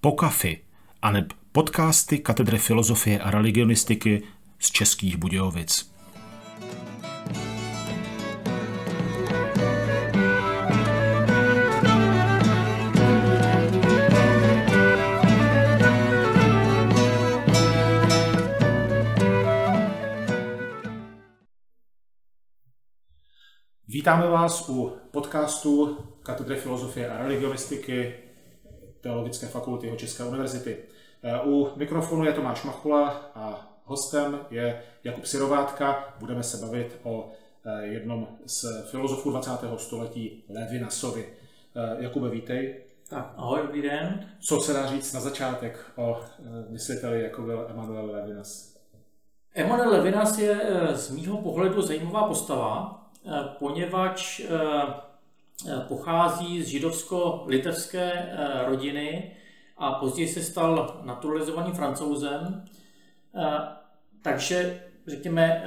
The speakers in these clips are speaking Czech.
Pokafy, aneb podcasty Katedry filozofie a religionistiky z Českých Budějovic. Vítáme vás u podcastu Katedry filozofie a religionistiky Teologické fakulty jeho České univerzity. Eh, u mikrofonu je Tomáš Machula a hostem je Jakub Sirovátka. Budeme se bavit o eh, jednom z filozofů 20. století Levinasovi. Eh, Jakube, vítej. Tak, ahoj, dobrý den. Co se dá říct na začátek o mysliteli, jako byl Emanuel Levinas? Emanuel Levinas je z mýho pohledu zajímavá postava, poněvadž pochází z židovsko-litevské rodiny a později se stal naturalizovaným francouzem. Takže řekněme,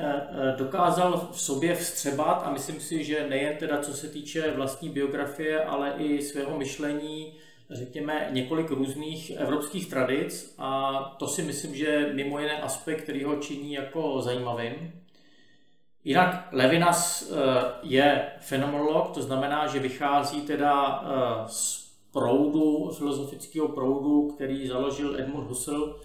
dokázal v sobě vstřebat a myslím si, že nejen teda co se týče vlastní biografie, ale i svého myšlení, řekněme, několik různých evropských tradic a to si myslím, že je mimo jiné aspekt, který ho činí jako zajímavým. Jinak Levinas eh, je fenomenolog, to znamená, že vychází teda eh, z proudu, filozofického proudu, který založil Edmund Husserl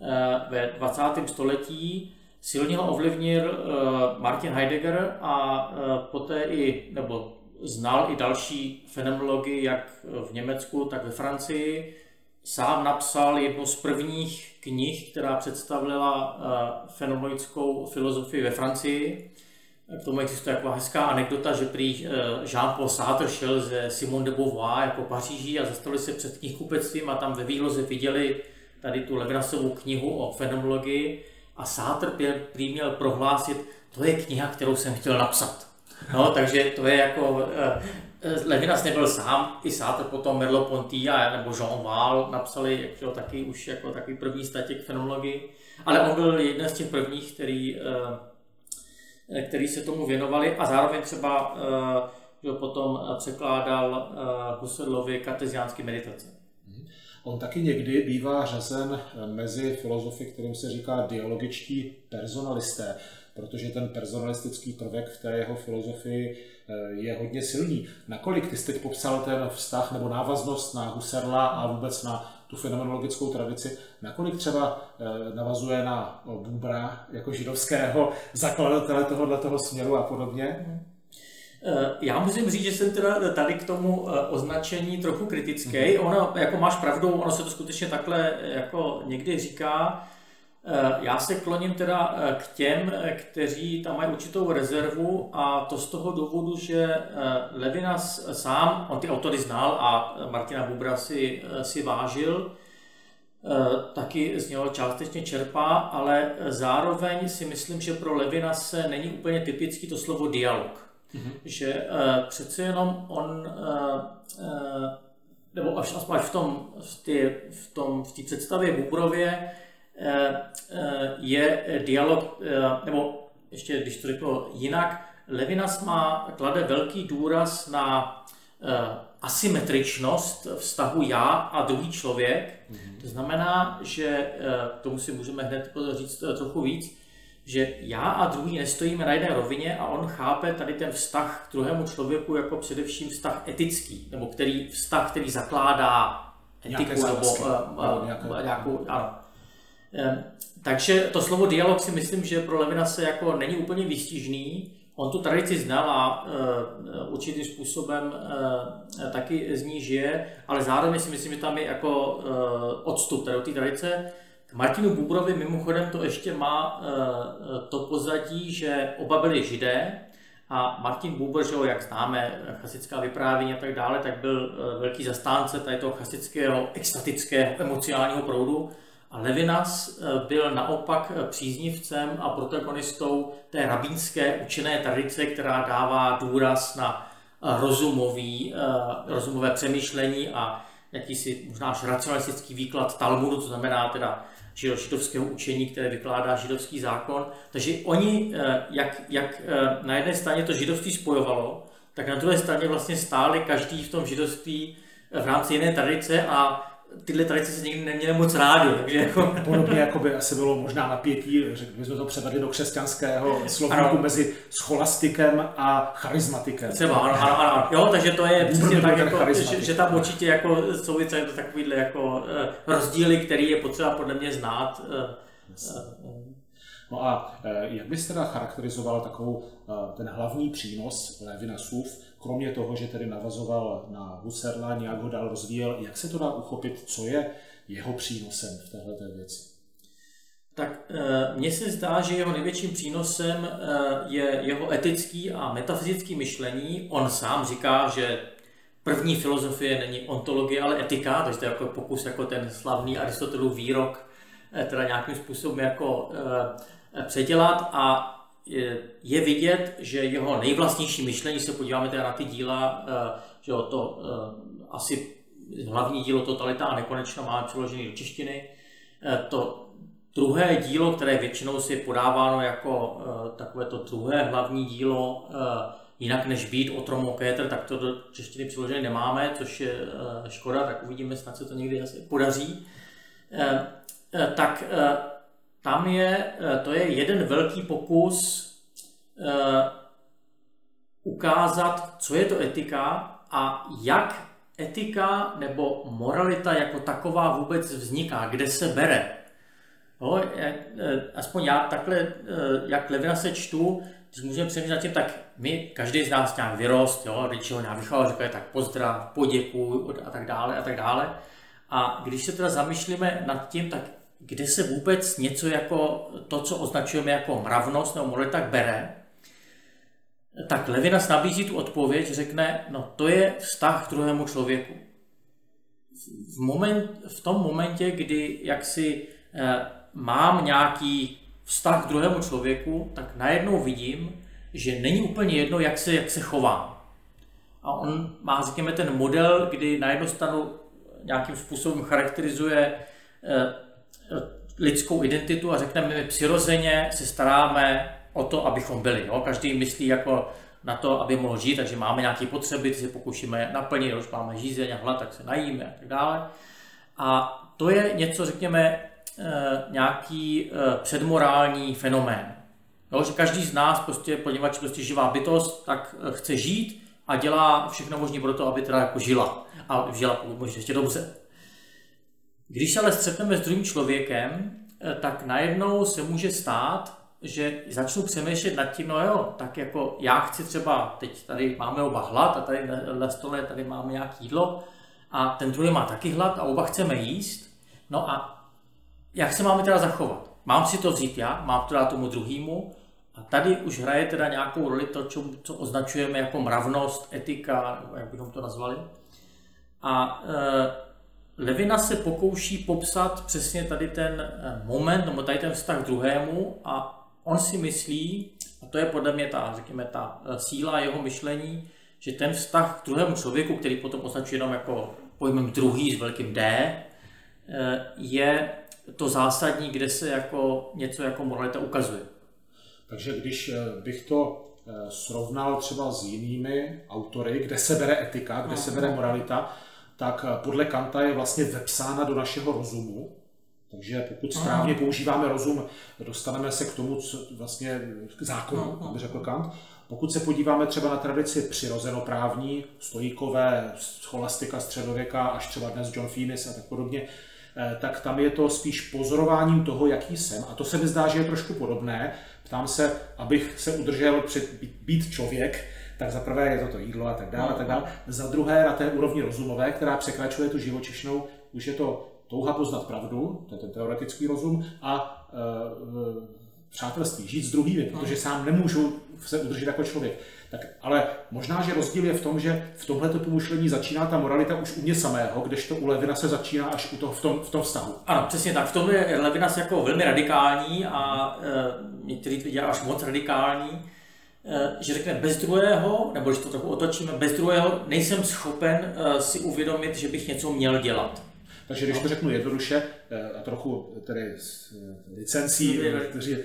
eh, ve 20. století. Silně ho ovlivnil Martin Heidegger a poté i, nebo znal i další fenomenology, jak v Německu, tak ve Francii. Sám napsal jednu z prvních knih, která představila fenomenologickou filozofii ve Francii. K tomu existuje jako hezká anekdota, že prý eh, Jean-Paul Sartre šel ze Simone de Beauvoir jako Paříží a zastavili se před knihkupectvím a tam ve výloze viděli tady tu Levinasovou knihu o fenomenologii a Sartre prý měl prohlásit, to je kniha, kterou jsem chtěl napsat. No, takže to je jako, eh, eh, Levinas nebyl sám, i Sartre potom Merleau-Ponty a nebo Jean Val napsali že, taky už jako takový první statěk fenomenologii, ale on byl jeden z těch prvních, který Eh, který se tomu věnovali a zároveň třeba eh, že potom překládal eh, Husserlovi karteziánské meditace. Mhm. On taky někdy bývá řazen mezi filozofy, kterým se říká dialogičtí personalisté, protože ten personalistický prvek v té jeho filozofii je hodně silný. Nakolik ty jsi teď popsal ten vztah nebo návaznost na Husserla a vůbec na tu fenomenologickou tradici, nakolik třeba eh, navazuje na Bubra jako židovského zakladatele tohohle toho směru a podobně? Eh, já musím říct, že jsem teda tady k tomu eh, označení trochu kritický. Mm-hmm. Ono, jako máš pravdu, ono se to skutečně takhle jako někdy říká. Já se kloním teda k těm, kteří tam mají určitou rezervu a to z toho důvodu, že Levinas sám, on ty autory znal a Martina Bubra si, si vážil, taky z něho částečně čerpá, ale zároveň si myslím, že pro Levina se není úplně typický to slovo dialog. Mm-hmm. Že přece jenom on, nebo až aspoň v tom, v, ty, v, tom, v té představě Bubrově, Eh, eh, je dialog, eh, nebo ještě když to řeknu jinak, Levinas má, klade velký důraz na asymetričnost vztahu já a druhý člověk. Mm-hmm. To znamená, že tomu si můžeme hned říct trochu víc, že já a druhý nestojíme na jedné rovině a on chápe tady ten vztah k druhému člověku jako především vztah etický, nebo který vztah, který zakládá etiku nebo, nebo nějakou, nějakou, ano, takže to slovo dialog si myslím, že pro Levina se jako není úplně výstižný. On tu tradici znal a uh, určitým způsobem uh, taky z ní žije, ale zároveň si myslím, že tam je jako uh, odstup od té tradice. K Martinu Bubrovi mimochodem to ještě má to pozadí, že oba byli židé a Martin Buber, že jak známe, chasická vyprávění a tak dále, tak byl velký zastánce tady toho chasického, extatického, emocionálního proudu a Levinas eh, byl naopak eh, příznivcem a protagonistou té rabínské učené tradice, která dává důraz na eh, rozumový, rozumové přemýšlení a jakýsi možná až racionalistický výklad Talmudu, to znamená teda židovského učení, které vykládá židovský zákon. Takže oni, jak, jak na jedné straně to židovství spojovalo, tak na druhé straně vlastně stáli každý v tom židovství v rámci jiné tradice a tyhle tradice se nikdy neměly moc rádi. Takže jako... Podobně jako by asi bylo možná napětí, řekl bychom to převedli do křesťanského slovníku mezi scholastikem a charismatikem. Třeba, ano, ano, ano. Jo, takže to je přesně tak, jako, že, že, tam určitě jako jsou to takovýhle jako eh, rozdíly, který je potřeba podle mě znát. Uh, No a jak bys teda charakterizoval takovou ten hlavní přínos Levinasův kromě toho, že tedy navazoval na Husserla, nějak ho dál rozvíjel, jak se to dá uchopit, co je jeho přínosem v této věci? Tak eh, mně se zdá, že jeho největším přínosem eh, je jeho etický a metafyzický myšlení. On sám říká, že první filozofie není ontologie, ale etika, takže to je jako pokus jako ten slavný Aristotelův výrok, eh, teda nějakým způsobem jako předělat a je vidět, že jeho nejvlastnější myšlení, se podíváme teda na ty díla, eh, že to eh, asi hlavní dílo Totalita a nekonečno máme přeložený do češtiny, eh, to druhé dílo, které většinou si je podáváno jako takové to druhé hlavní dílo, jinak než být Otromo Kéter, tak to do češtiny přeložené nemáme, což je škoda, tak uvidíme, snad se to někdy asi podaří. Tak tam je, eh, to je jeden velký pokus uh, ukázat, co je to etika a jak etika nebo moralita jako taková vůbec vzniká, kde se bere. No, aspoň já takhle, jak Levina se čtu, když můžeme přemýšlet tím, tak my, každý z nás nějak vyrost, jo, ho nějak vychoval, říká, tak pozdrav, poděkuj a tak dále a tak dále. A když se teda zamýšlíme nad tím, tak kde se vůbec něco jako to, co označujeme jako mravnost nebo moralita, bere, tak Levinas nabízí tu odpověď, řekne, no to je vztah k druhému člověku. V, moment, v tom momentě, kdy jaksi eh, mám nějaký vztah k druhému člověku, tak najednou vidím, že není úplně jedno, jak se, jak se chovám. A on má, řekněme, ten model, kdy na jednu stranu nějakým způsobem charakterizuje eh, lidskou identitu a řekneme, my přirozeně se staráme o to, abychom byli. Jo? Každý myslí jako na to, aby mohl žít, takže máme nějaké potřeby, ty se pokoušíme naplnit, už máme žízeň a hlad, tak se najíme a tak dále. A to je něco, řekněme, eh, nějaký eh, předmorální fenomén. Jo, že každý z nás, prostě, poněvadž prostě živá bytost, tak eh, chce žít a dělá všechno možné pro to, aby teda jako žila. A žila pokud možná ještě dobře. Když ale střetneme s druhým člověkem, eh, tak najednou se může stát, že začnu přemýšlet nad tím, no jo, tak jako já chci třeba, teď tady máme oba hlad a tady na stole tady máme nějaké jídlo a ten druhý má taky hlad a oba chceme jíst, no a jak se máme teda zachovat? Mám si to vzít já, mám to dát tomu druhému a tady už hraje teda nějakou roli to, co, co označujeme jako mravnost, etika, jak bychom to nazvali. A e, Levina se pokouší popsat přesně tady ten eh, moment, nebo tady ten vztah k druhému a on si myslí, a to je podle mě ta, řekněme, ta eh, síla jeho myšlení, že ten vztah k druhému člověku, který potom označuje jenom jako pojmem druhý s velkým D, eh, je to zásadní, kde se jako něco jako moralita ukazuje. Takže když bych to srovnal třeba s jinými autory, kde se bere etika, kde se bere moralita, tak eh, podle Kanta je vlastně vepsána do našeho rozumu. Takže pokud správně používáme rozum, dostaneme se k tomu, co vlastně k zákonu, by řekl Kant. Pokud se podíváme třeba na tradici přirozenoprávní, stojíkové, scholastika středověka, až třeba dnes John Phoenix a tak podobně, eh, tak tam je to spíš pozorováním toho, jaký jsem. A to se mi zdá, že je trošku podobné. Ptám se, abych se udržel před být člověk, tak za prvé je to to jídlo a tak dále, a tak dále. Za druhé na té úrovni rozumové, která překračuje tu živočišnou, už je to touha poznat pravdu, to je ten teoretický rozum, a e, přátelství, žít s druhými, protože sám nemůžu se udržet jako člověk. Tak, ale možná, že rozdíl je v tom, že v tomhle pomyšlení začíná ta moralita už u mě samého, kdežto u Levina se začíná až u toho, v, tom, v tom vztahu. Ano, přesně tak. V tom je Levinas jako velmi radikální a e, někteří to dělá až moc radikální. Eh, že řekne bez druhého, nebo když to trochu otočíme, bez druhého nejsem schopen eh, si uvědomit, že bych něco měl dělat. Takže když to řeknu jednoduše a trochu tedy s licencí, kteří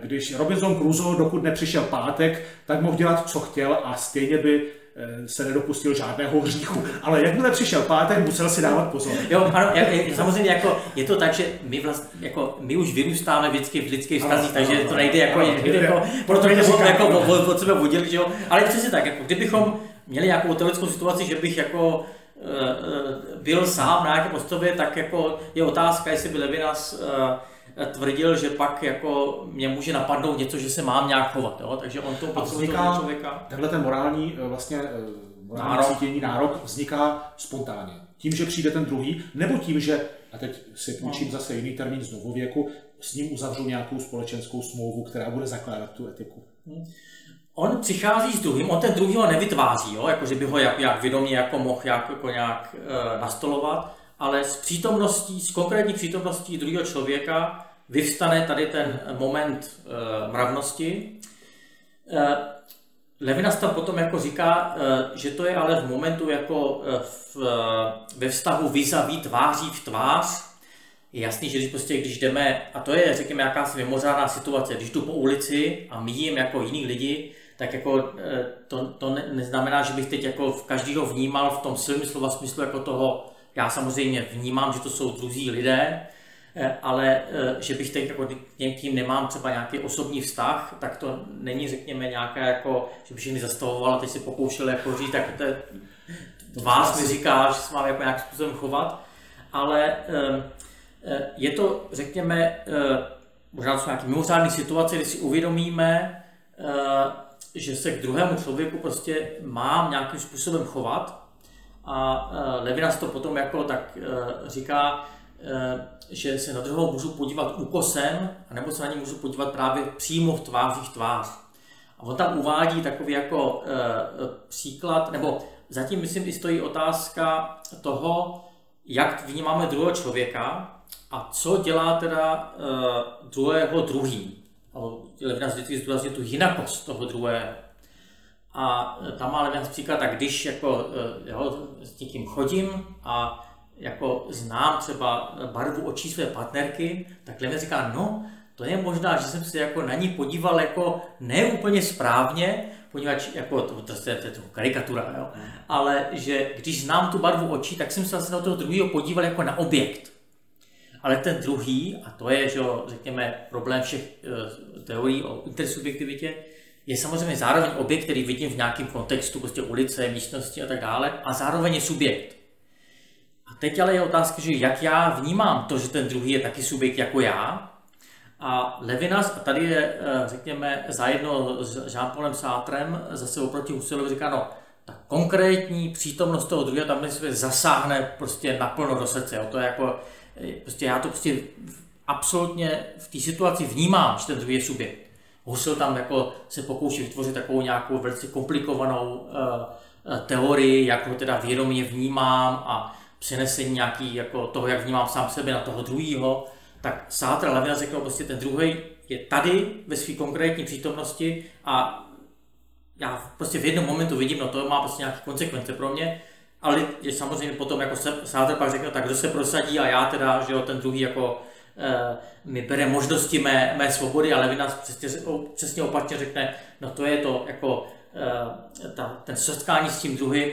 když Robinson Crusoe, dokud nepřišel pátek, tak mohl dělat, co chtěl a stejně by Eh, se nedopustil žádného hříchu. Ale jakmile přišel pátek, musel si dávat pozor. Jo, ano, samozřejmě jako, je to tak, že my, vlast, jako, my už vyrůstáme vždycky v lidských vztazích, takže to nejde jako, ano, nejde, jako, proto bychom jako od, od sebe vodili, že jo. Ale přesně tak, jako, kdybychom měli nějakou teoretickou situaci, že bych jako uh, byl sám na nějaké postavě, tak jako je otázka, jestli by Levinas uh, tvrdil, že pak jako mě může napadnout něco, že se mám nějak chovat. Jo? Takže on to toho člověka. Tenhle ten morální, eh, vlastně, eh, morální nárok. cítění, nárok vzniká spontánně. Tím, že přijde ten druhý, nebo tím, že, a teď si půjčím no. zase jiný termín z novověku, s ním uzavřu nějakou společenskou smlouvu, která bude zakládat tu etiku. Hmm. On přichází s druhým, on ten druhý ho nevytváří, jo? Jako, že by ho jak, jak vědomě jako mohl jak, jako nějak e, nastolovat, ale s přítomností, s konkrétní přítomností druhého člověka vyvstane tady ten moment uh, mravnosti. Uh, Levinas tam potom jako říká, uh, že to je ale v momentu jako v, ve vztahu vis-a-vis tváří v tvář. Je jasný, že když prostě když jdeme, a to je řekněme jakási mimořádná situace, když jdu po ulici a míjím jako jiný lidi, tak jako to, to ne, neznamená, že bych teď jako v každého vnímal v tom silném slova smyslu jako toho, já samozřejmě vnímám, že to jsou druzí lidé, Eh, ale eh, že bych teď jako někým nemám třeba nějaký osobní vztah, tak to není, řekněme, nějaké jako, že bych mi zastavoval a teď si pokoušel jako říct, tak to, to vás mi říká, že se mám jako nějakým způsobem chovat, ale eh, je to, řekněme, možná jsou nějaké mimořádné situace, kdy si uvědomíme, že se k druhému člověku prostě mám nějakým způsobem chovat a Levinas to potom jako tak říká, že se na druhého můžu podívat úkosem, anebo se na ně můžu podívat právě přímo v tváři v tvář. A on tam uvádí takový jako e, příklad, nebo zatím myslím i stojí otázka toho, jak vnímáme druhého člověka a co dělá teda e, druhého druhý. Levinas vždycky zdůrazně tu jinakost toho druhého. A tam má Levinas příklad, tak když jako, jo, s někým chodím a jako znám třeba barvu očí své partnerky, tak Levin říká, no, to je možná, že jsem se jako na ní podíval jako neúplně správně, poněvadž jako to, to, to, to to karikatura, jo? ale že když znám tu barvu očí, tak jsem se na toho druhého podíval jako na objekt. Ale ten druhý, a to je, že řekněme, problém všech e, teorií o intersubjektivitě, je samozřejmě zároveň objekt, který vidím v nějakém kontextu, prostě ulice, místnosti a tak dále, a zároveň je subjekt teď ale je otázka, že jak já vnímám to, že ten druhý je taky subjekt jako já. A Levinas, a tady je, eh, řekněme, zajedno s Jean-Paulem Sátrem, zase oproti Husserlovi říká, no, ta konkrétní přítomnost toho druhého tam se zasáhne prostě naplno do srdce. Jo. To je jako, eh, prostě já to prostě absolutně v té situaci vnímám, že ten druhý je subjekt. Husserl tam jako se pokouší vytvořit takovou nějakou velice komplikovanou uh, teorii, jak ho teda vědomě vnímám a přenesení nějaký jako toho, jak vnímám sám sebe na toho druhého, tak Sátra Levina řekl, prostě ten druhý je tady ve své konkrétní přítomnosti a já prostě v jednom momentu vidím, no to má prostě nějaké konsekvence pro mě, ale je samozřejmě potom jako Sátra pak řekl, tak kdo se prosadí a já teda, že jo, ten druhý jako e, mi bere možnosti mé, mé svobody, ale Levina přesně, přesně opačně řekne, no to je to jako e, ta, ten setkání s tím druhým,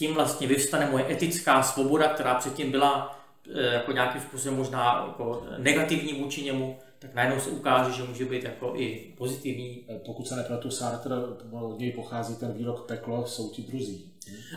tím vlastně vyvstane moje etická svoboda, která předtím byla eh, jako nějakým způsobem možná jako negativní vůči němu, tak najednou se ukáže, že může být jako i pozitivní. Eh, pokud se nepletu, Sartre, od něj pochází ten výrok peklo jsou ti druzí.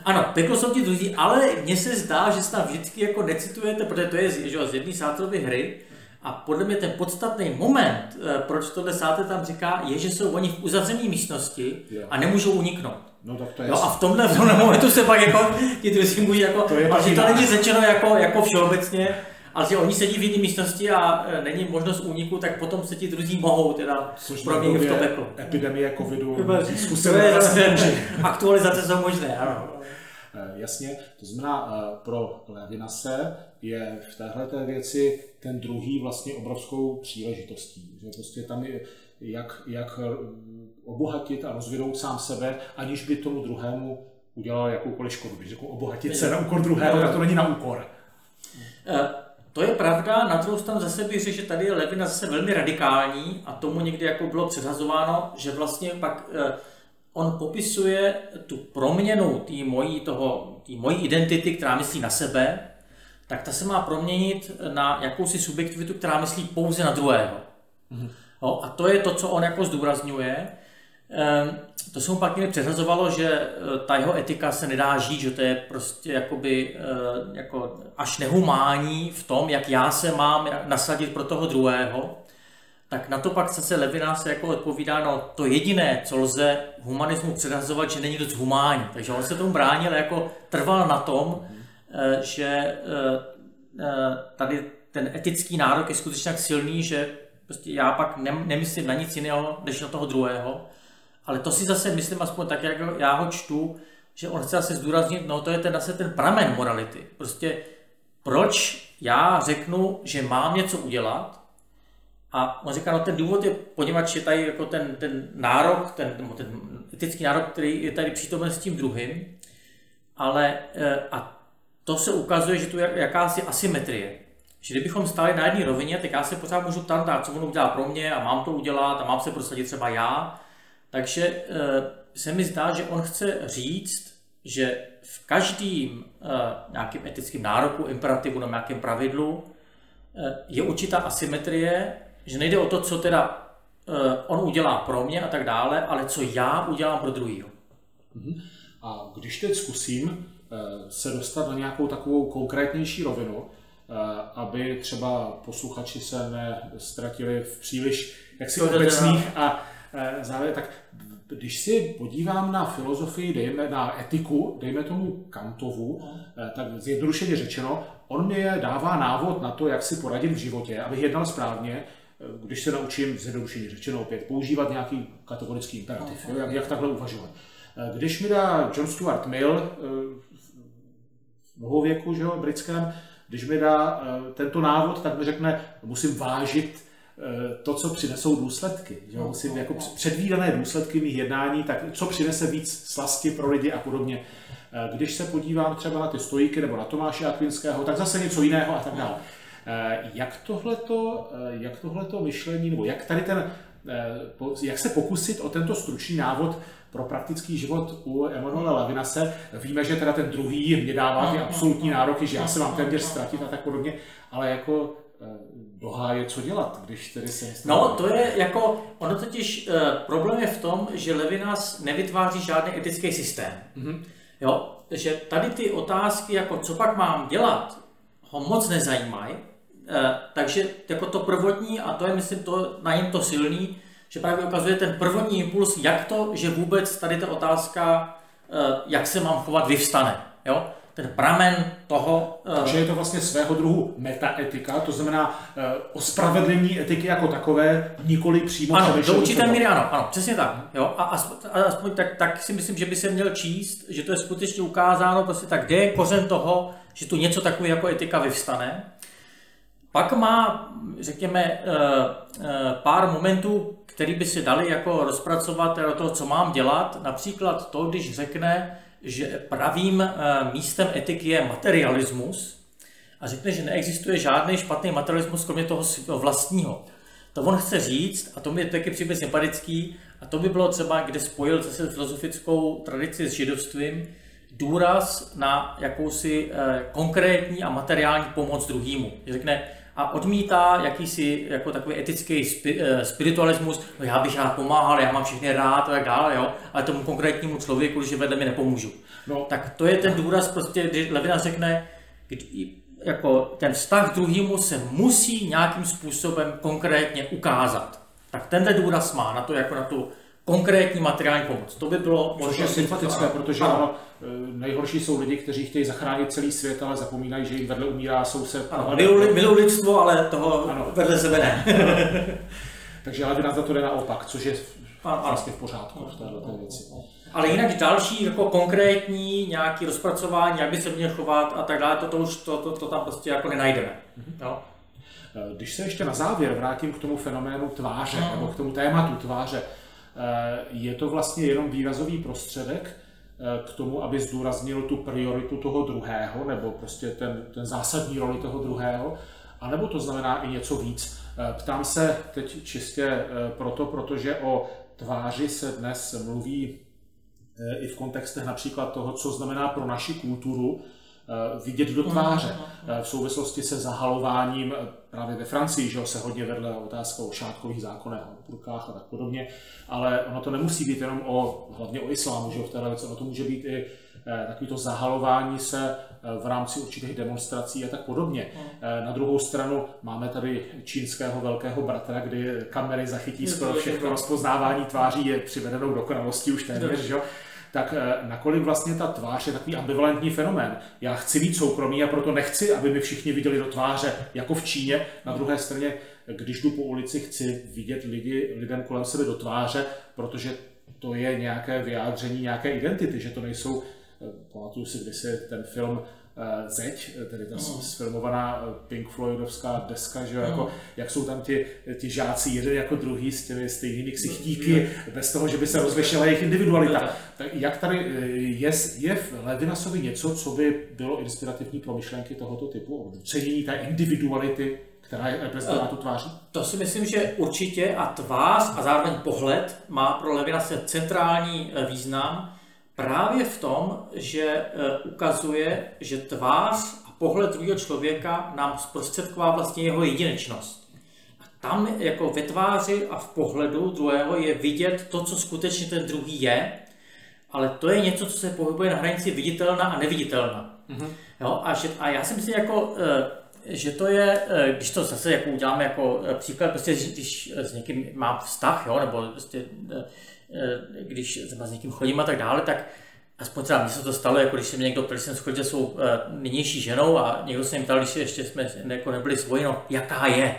Ano, peklo jsou ti druzí, ale mně se zdá, že se tam vždycky jako necitujete, protože to je že, z jedné Sartrovy hry, a podle mě ten podstatný moment, eh, proč tohle Sáte tam říká, je, že jsou oni v uzavřené místnosti a nemůžou uniknout. No, tak to je no a v tomhle, v tomhle momentu se pak jako ti druzí může jako, to je ale že to není řečeno jako, jako všeobecně, ale že oni sedí v jiné místnosti a e, není možnost úniku, tak potom se ti druzí mohou teda proměnit v to peklo. Epidemie covidu, Aktualizace jsou možné, ano. E, jasně, to znamená, e, pro Levinase je v téhle věci ten druhý vlastně obrovskou příležitostí. Že prostě tam je, jak, jak obohatit a rozvinout sám sebe, aniž by tomu druhému udělal jakoukoliv škodu. Když řeknu obohatit se na úkor druhého, tak to není na úkor. Eh, to je pravda, na druhou stranu zase bych řekl, že tady je Levina zase velmi radikální a tomu někdy jako bylo předhazováno, že vlastně pak eh, on popisuje tu proměnu té mojí, toho, tý mojí identity, která myslí na sebe, tak ta se má proměnit na jakousi subjektivitu, která myslí pouze na druhého. Mm-hmm. No, a to je to, co on jako zdůrazňuje. Ehm, to se mu pak někdy předhazovalo, že eh, ta jeho etika se nedá žít, že to je prostě jakoby, eh, jako až nehumání v tom, jak já se mám nasadit pro toho druhého. Tak na to pak se Levinas jako odpovídá, no to jediné, co lze humanismu předhazovat, že není dost humánní. Takže on se tomu bránil, jako trval na tom, eh, že tady ten etický nárok je skutečně tak silný, že prostě já pak nemyslím na nic jiného, než na toho druhého. Ale to si zase myslím, aspoň tak, jak já ho čtu, že on chce zase zdůraznit, no to je ten zase ten pramen morality. Prostě proč já řeknu, že mám něco udělat, a on říká, no ten důvod je, poněvadž je tady jako ten, ten nárok, ten, ten etický nárok, který je tady přítomen s tím druhým, ale e, a to se ukazuje, že tu je jakási asymetrie. Že kdybychom stáli na jedné rovině, tak já se pořád můžu ptát, co on udělá pro mě a mám to udělat a mám se prosadit třeba já. Takže eh, se mi zdá, že on chce říct, že v každém eh, nějakým etickém nároku, imperativu nebo nějakém pravidlu je určitá asymetrie, že nejde o to, co teda on udělá pro mě a tak dále, ale co já udělám pro druhého. Mhm. A když teď zkusím se dostat na nějakou takovou konkrétnější rovinu, aby třeba posluchači se nestratili v příliš jaksi obecných a závěr, tak když si podívám na filozofii, dejme, na etiku, dejme tomu Kantovu, eh, tak zjednodušeně řečeno, on mi dává návod na to, jak si poradit v životě, abych jednal správně, když se naučím zjednodušeně řečeno opět používat nějaký kategorický imperativ, jo, jak, jak takhle uvažovat. Eh, když mi dá John Stuart Mill v nohověku, že jo, britském, když mi dá tento návod, tak mi řekne, musím vážit Eh, to, co přinesou důsledky. Že jo? Musím jako předvídané důsledky mých jednání, tak co přinese víc slasky pro lidi a podobně. Eh, když se podívám třeba na ty stojíky nebo na Tomáše Akvinského, tak zase něco jiného a tak dále. Eh, jak tohleto, jak tohleto myšlení, nebo jak tady ten, jak se pokusit o tento stručný návod pro praktický život u Emanuela Levinase. Víme, že teda ten druhý mě dává ty absolutní nároky, že já se mám téměř ztratit a tak podobně, ale jako Boha je co dělat, když tedy se... No, to je jako, ono totiž, uh, problém je v tom, že Levinas nevytváří žádný etický systém. Mm-hmm. Jo, že tady ty otázky, jako co pak mám dělat, ho moc nezajímají, takže jako to prvotní, a to je myslím to, na něm to silný, že právě ukazuje ten prvotní impuls, jak to, že vůbec tady ta otázka, uh, jak se mám chovat, vyvstane. Jo? ten pramen toho... Eh, Takže je to vlastně svého druhu metaetika, to znamená uh, ospravedlnění etiky jako takové, nikoli přímo Ano, do určité míry ano, ano, přesně tak. Jo? A aspoň, aspoň tak, tak si myslím, že by se měl číst, že to je skutečně ukázáno, prostě tak, kde je kořen toho, že tu něco takové jako etika vyvstane. Pak má, řekněme, eh, pár momentů, který by si dali jako rozpracovat do toho, co mám dělat. Například to, když řekne, že pravým eh, místem etiky je materialismus a řekne, že neexistuje žádný špatný materialismus, kromě toho vlastního. To on chce říct, a to mi je taky příběh sympatický, a to by bylo třeba, kde spojil zase filozofickou tradici s židovstvím, důraz na jakousi eh, konkrétní a materiální pomoc druhému. Řekne, a odmítá jakýsi jako takový etický eh, spiritualismus, no já bych rád pomáhal, já mám všechny rád a tak dále, jo, ale tomu konkrétnímu člověku, že vedle mi nepomůžu. No. Tak to je ten důraz, prostě, když Levina řekne, kdy, jako ten vztah k druhému se musí nějakým způsobem konkrétně ukázat. Tak tenhle důraz má na to, jako na tu konkrétní materiální pomoc. To by bylo možná sympatické, protože ano. Ono, e, nejhorší jsou lidi, kteří chtějí zachránit celý svět, ale zapomínají, že jim vedle umírá soused. Milují lidstvo, ale toho ano. vedle sebe ne. Takže ale nás za to jde naopak, což je vlastně v pořádku v této věci. Ale jinak další jako konkrétní nějaký rozpracování, jak by se měl chovat a tak dále, to, to už to, to, to tam prostě jako nenajdeme. Mm-hmm. Jo? Když se ještě na závěr vrátím k tomu fenoménu tváře, no. nebo k tomu tématu tváře, je to vlastně jenom výrazový prostředek k tomu, aby zdůraznil tu prioritu toho druhého, nebo prostě ten, ten zásadní roli toho druhého, anebo to znamená i něco víc. Ptám se teď čistě proto, protože o tváři se dnes mluví i v kontextech například toho, co znamená pro naši kulturu eh, vidět do tváře. Eh, v souvislosti se zahalováním eh, právě ve Francii, že se hodně vedle otázka o šátkových zákonech, o burkách a tak podobně, ale ono to nemusí být jenom o, hlavně o islámu, že v téhle věci, ono to může být i takový to zahalování se v rámci určitých demonstrací a tak podobně. Na druhou stranu máme tady čínského velkého bratra, kdy kamery zachytí skoro všechno rozpoznávání tváří je přivedenou dokonalostí už téměř, že? Tak eh, nakolik vlastně ta tvář je takový ambivalentní fenomén. Já chci být soukromý a proto nechci, aby mi všichni viděli do tváře, jako v Číně. Na druhé straně, když jdu po ulici, chci vidět lidi, lidem kolem sebe do tváře, protože to je nějaké vyjádření nějaké identity, že to nejsou, eh, pamatuju si kdysi ten film zeď, eh, tedy ta mm. sfilmovaná eh, Pink Floydovská deska, že mm. jako, jak jsou tam ti, ti žáci jeden jako druhý s těmi stejnými ksichtíky, mm. bez toho, že by se rozlišila jejich individualita. Tak jak tady je, je v Levinasovi něco, co by bylo inspirativní pro myšlenky tohoto typu, cenění té individuality která je reprezentovaná tu tváří? To si myslím, že určitě a tvář a zároveň pohled má pro Levinase centrální význam právě v tom, že e, ukazuje, že tvář a pohled druhého člověka nám zprostředková vlastně jeho jedinečnost. A tam jako ve tváři a v pohledu druhého je vidět to, co skutečně ten druhý je, ale to je něco, co se pohybuje na hranici viditelná a neviditelná. Mm-hmm. Jo, a, že, a já si myslím, jako, e, že to je, e, když to zase jako uděláme jako příklad, prostě když s někým mám vztah, jo, nebo prostě když třeba s někým chodím a tak dále, tak aspoň třeba mně se to stalo, jako když se mě někdo, když jsem schodil svou eh, nynější ženou a někdo se mě ptal, když ještě jsme jako nebyli svoji, no, jaká je.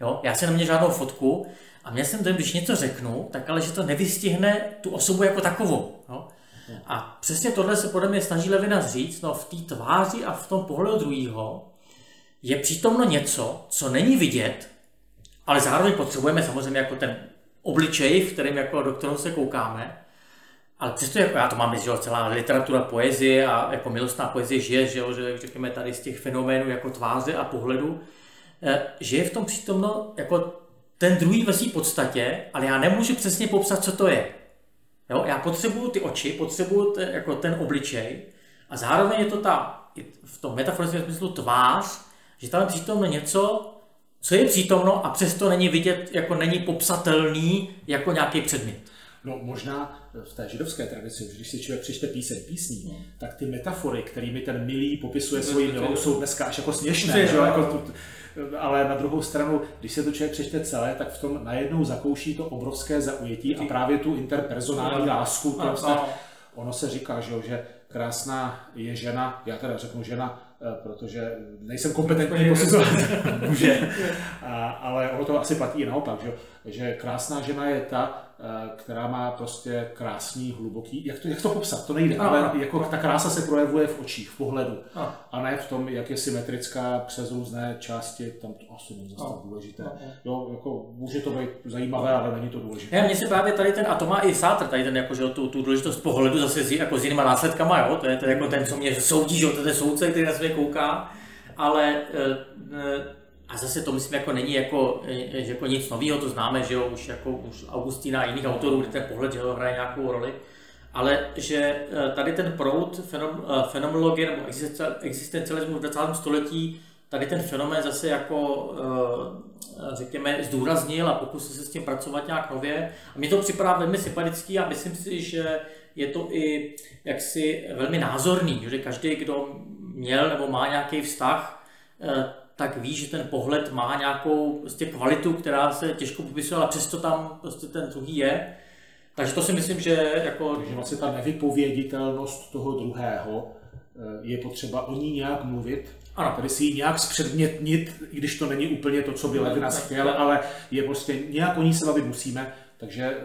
Jo? Já jsem neměl žádnou fotku a měl jsem to, když něco řeknu, tak ale že to nevystihne tu osobu jako takovou. Jo? A přesně tohle se podle mě snaží Levina říct, no v té tváři a v tom pohledu druhého je přítomno něco, co není vidět, ale zároveň potřebujeme samozřejmě jako ten obličej, v kterém jako, do kterého se koukáme, ale přesto jako já to mám, že celá literatura poezie a jako milostná poezie žije, že, že řekněme tady z těch fenoménů jako tváře a pohledu, eh, že je v tom přítomno jako ten druhý ve své podstatě, ale já nemůžu přesně popsat, co to je. Jo? Já potřebuju ty oči, potřebuju te, jako ten obličej a zároveň je to ta, v tom metaforickém smyslu tvář, že tam je přítomno něco, co je přítomno a přesto není vidět, jako není popsatelný jako nějaký předmět. No možná v té židovské tradici, když si člověk přečte píseň písní, no. tak ty metafory, kterými ten milý popisuje svoji milou, jsou dneska až jako směšné. Že? Jako tu, ale na druhou stranu, když se to člověk přečte celé, tak v tom najednou zakouší to obrovské zaujetí a právě tu interpersonální lásku. Ten ono se říká, že, že krásná je žena, já teda řeknu žena, Eh, protože nejsem kompetentní posuzovat muže, ale ono to asi platí i naopak, že, že krásná žena je ta, Eh, která má prostě krásný, hluboký, jak to, jak to popsat, to nejde, ale jako ta krása se projevuje v očích, v pohledu. A ne v tom, jak je symetrická přes různé části, tam to asi není zase tak důležité. Jo, jako může to být zajímavé, ale není to důležité. Mně se právě tady ten, a to má i Sátr, tady ten jako, že tu, tu důležitost pohledu zase s, jako s jinýma následkama, jo, to je ten, jako ten, co mě soudí, že to je soudce, který na sebe kouká, ale e, e, a zase to myslím jako není jako, že jako nic nového, to známe, že jo, už jako už Augustína a jiných autorů, kde ten pohled že jo, hraje nějakou roli, ale že eh, tady ten proud fenom, fenomenologie nebo existencialismu v 20. století tady ten fenomén zase jako řekněme zdůraznil a pokusil se s tím pracovat nějak nově. A mi to připadá velmi sympatický a myslím si, že je to i jaksi velmi názorný, že každý, kdo měl nebo má nějaký vztah, tak ví, že ten pohled má nějakou prostě kvalitu, která se těžko popisuje, ale přesto tam prostě ten druhý je. Takže to si myslím, že jako... Takže vlastně ta nevypověditelnost toho druhého eh, je potřeba o ní nějak mluvit, ano. Tady si ji nějak zpředmětnit, i když to není úplně to, co by Levinas chtěl, ale je prostě nějak o ní se bavit musíme, takže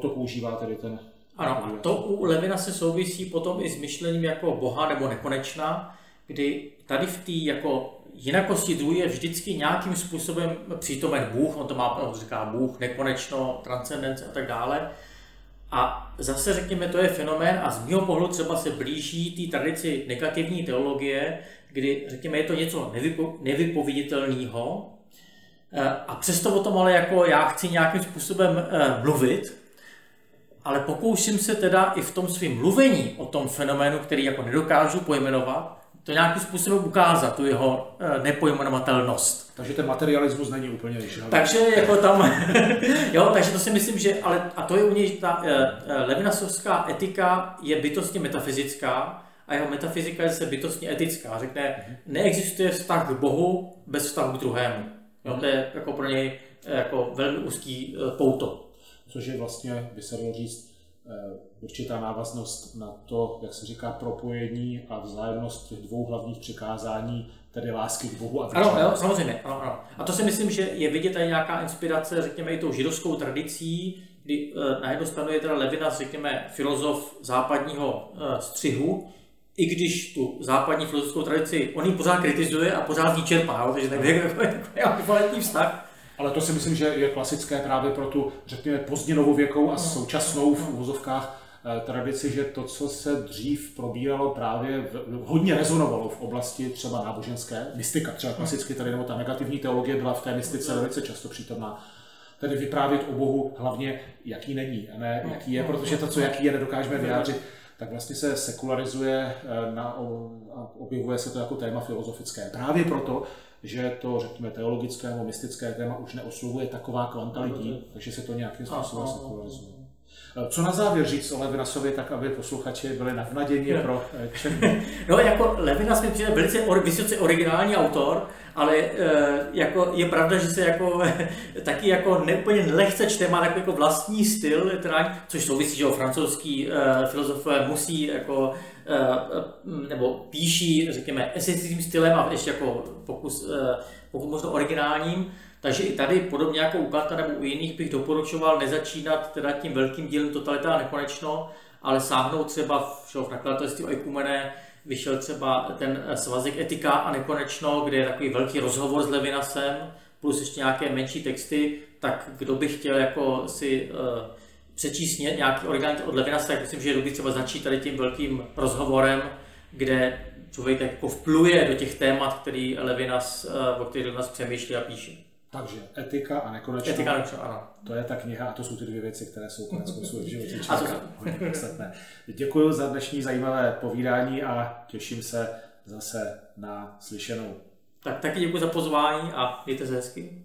to používá tedy ten... Ano, a to u Levina se souvisí potom i s myšlením jako boha nebo nekonečná, kdy tady v té jako jinakosti druhý je vždycky nějakým způsobem přítomen Bůh, on to má, on říká Bůh, nekonečno, transcendence a tak dále. A zase řekněme, to je fenomén a z mého pohledu třeba se blíží té tradici negativní teologie, kdy řekněme, je to něco nevypo, nevypověditelného, eh, a přesto o tom ale jako já chci nějakým způsobem eh, mluvit, ale pokouším se teda i v tom svém mluvení o tom fenoménu, který jako nedokážu pojmenovat, to nějakým způsobem ukázat, tu jeho eh, nepojmenovatelnost. Takže ten materialismus není úplně vyšší. Takže jako tam, jo, takže to si myslím, že, ale, a to je u něj, ta uh, Levinasovská etika je bytostně metafyzická a jeho metafyzika je se bytostně etická. Řekne, mhm. neexistuje vztah k Bohu bez vztahu k druhému. Jo, to je jako pro něj jako velmi úzký pouto. Což je vlastně, by se dalo říct, Eh, určitá návaznost na to, jak se říká, propojení a vzájemnost těch dvou hlavních přikázání, tedy lásky k Bohu a. Ano, jo, samozřejmě. Ano, ano. A to si myslím, že je vidět tady nějaká inspirace, řekněme, i tou židovskou tradicí, kdy eh, na jednu stranu je teda Levinas, řekněme, filozof západního eh, střihu, i když tu západní filozofskou tradici, on ji pořád kritizuje a pořád ji čerpá, takže tak je jako vztah. Ale to si myslím, že je klasické právě pro tu, řekněme, pozdně novověkou a současnou v uvozovkách eh, tradici, že to, co se dřív probíralo právě, v, hodně rezonovalo v oblasti třeba náboženské, mystika. Třeba klasicky tady, nebo ta negativní teologie byla v té mystice velice často přítomná, tedy vyprávět o Bohu hlavně, jaký není, a ne jaký je, protože to, co jaký je, nedokážeme vyjádřit, tak vlastně se sekularizuje eh, na, a objevuje se to jako téma filozofické. Právě proto, že to, řekněme, teologické nebo mystické téma už neoslovuje taková kvanta lidí, takže se to nějakým způsobem sekularizuje. Co na závěr říct o Levinasovi, tak aby posluchači byli navnaděni no. pro eh, černý? No, jako Levinas mi přijde velice or, vysoce originální autor, ale e, jako je pravda, že se jako taky jako neúplně lehce čte, má takový jako vlastní styl literární, což souvisí, že francouzský e, filozofové musí jako e, nebo píší, řekněme, esetickým stylem a ještě jako pokus, e, pokud možno originálním, takže i tady, podobně jako u Kanta nebo u jiných, bych doporučoval nezačínat teda tím velkým dílem Totalita a nekonečno, ale sáhnout třeba v, v nakladatelství Oikumene, vyšel třeba ten svazek Etika a nekonečno, kde je takový velký rozhovor s Levinasem, plus ještě nějaké menší texty, tak kdo by chtěl jako si uh, přečíst nějaký originál od Levinase, tak myslím, že je dobrý třeba začít tady tím velkým rozhovorem, kde člověk jako vpluje do těch témat, který Levinas, uh, o kterých Levinas přemýšlí a píše. Takže etika a nekonečno. Etika a ano. To je ta kniha a to jsou ty dvě věci, které jsou konec konců v životě člověka hodně podstatné. Děkuji za dnešní zajímavé povídání a těším se zase na slyšenou. Tak taky děkuji za pozvání a mějte se hezky.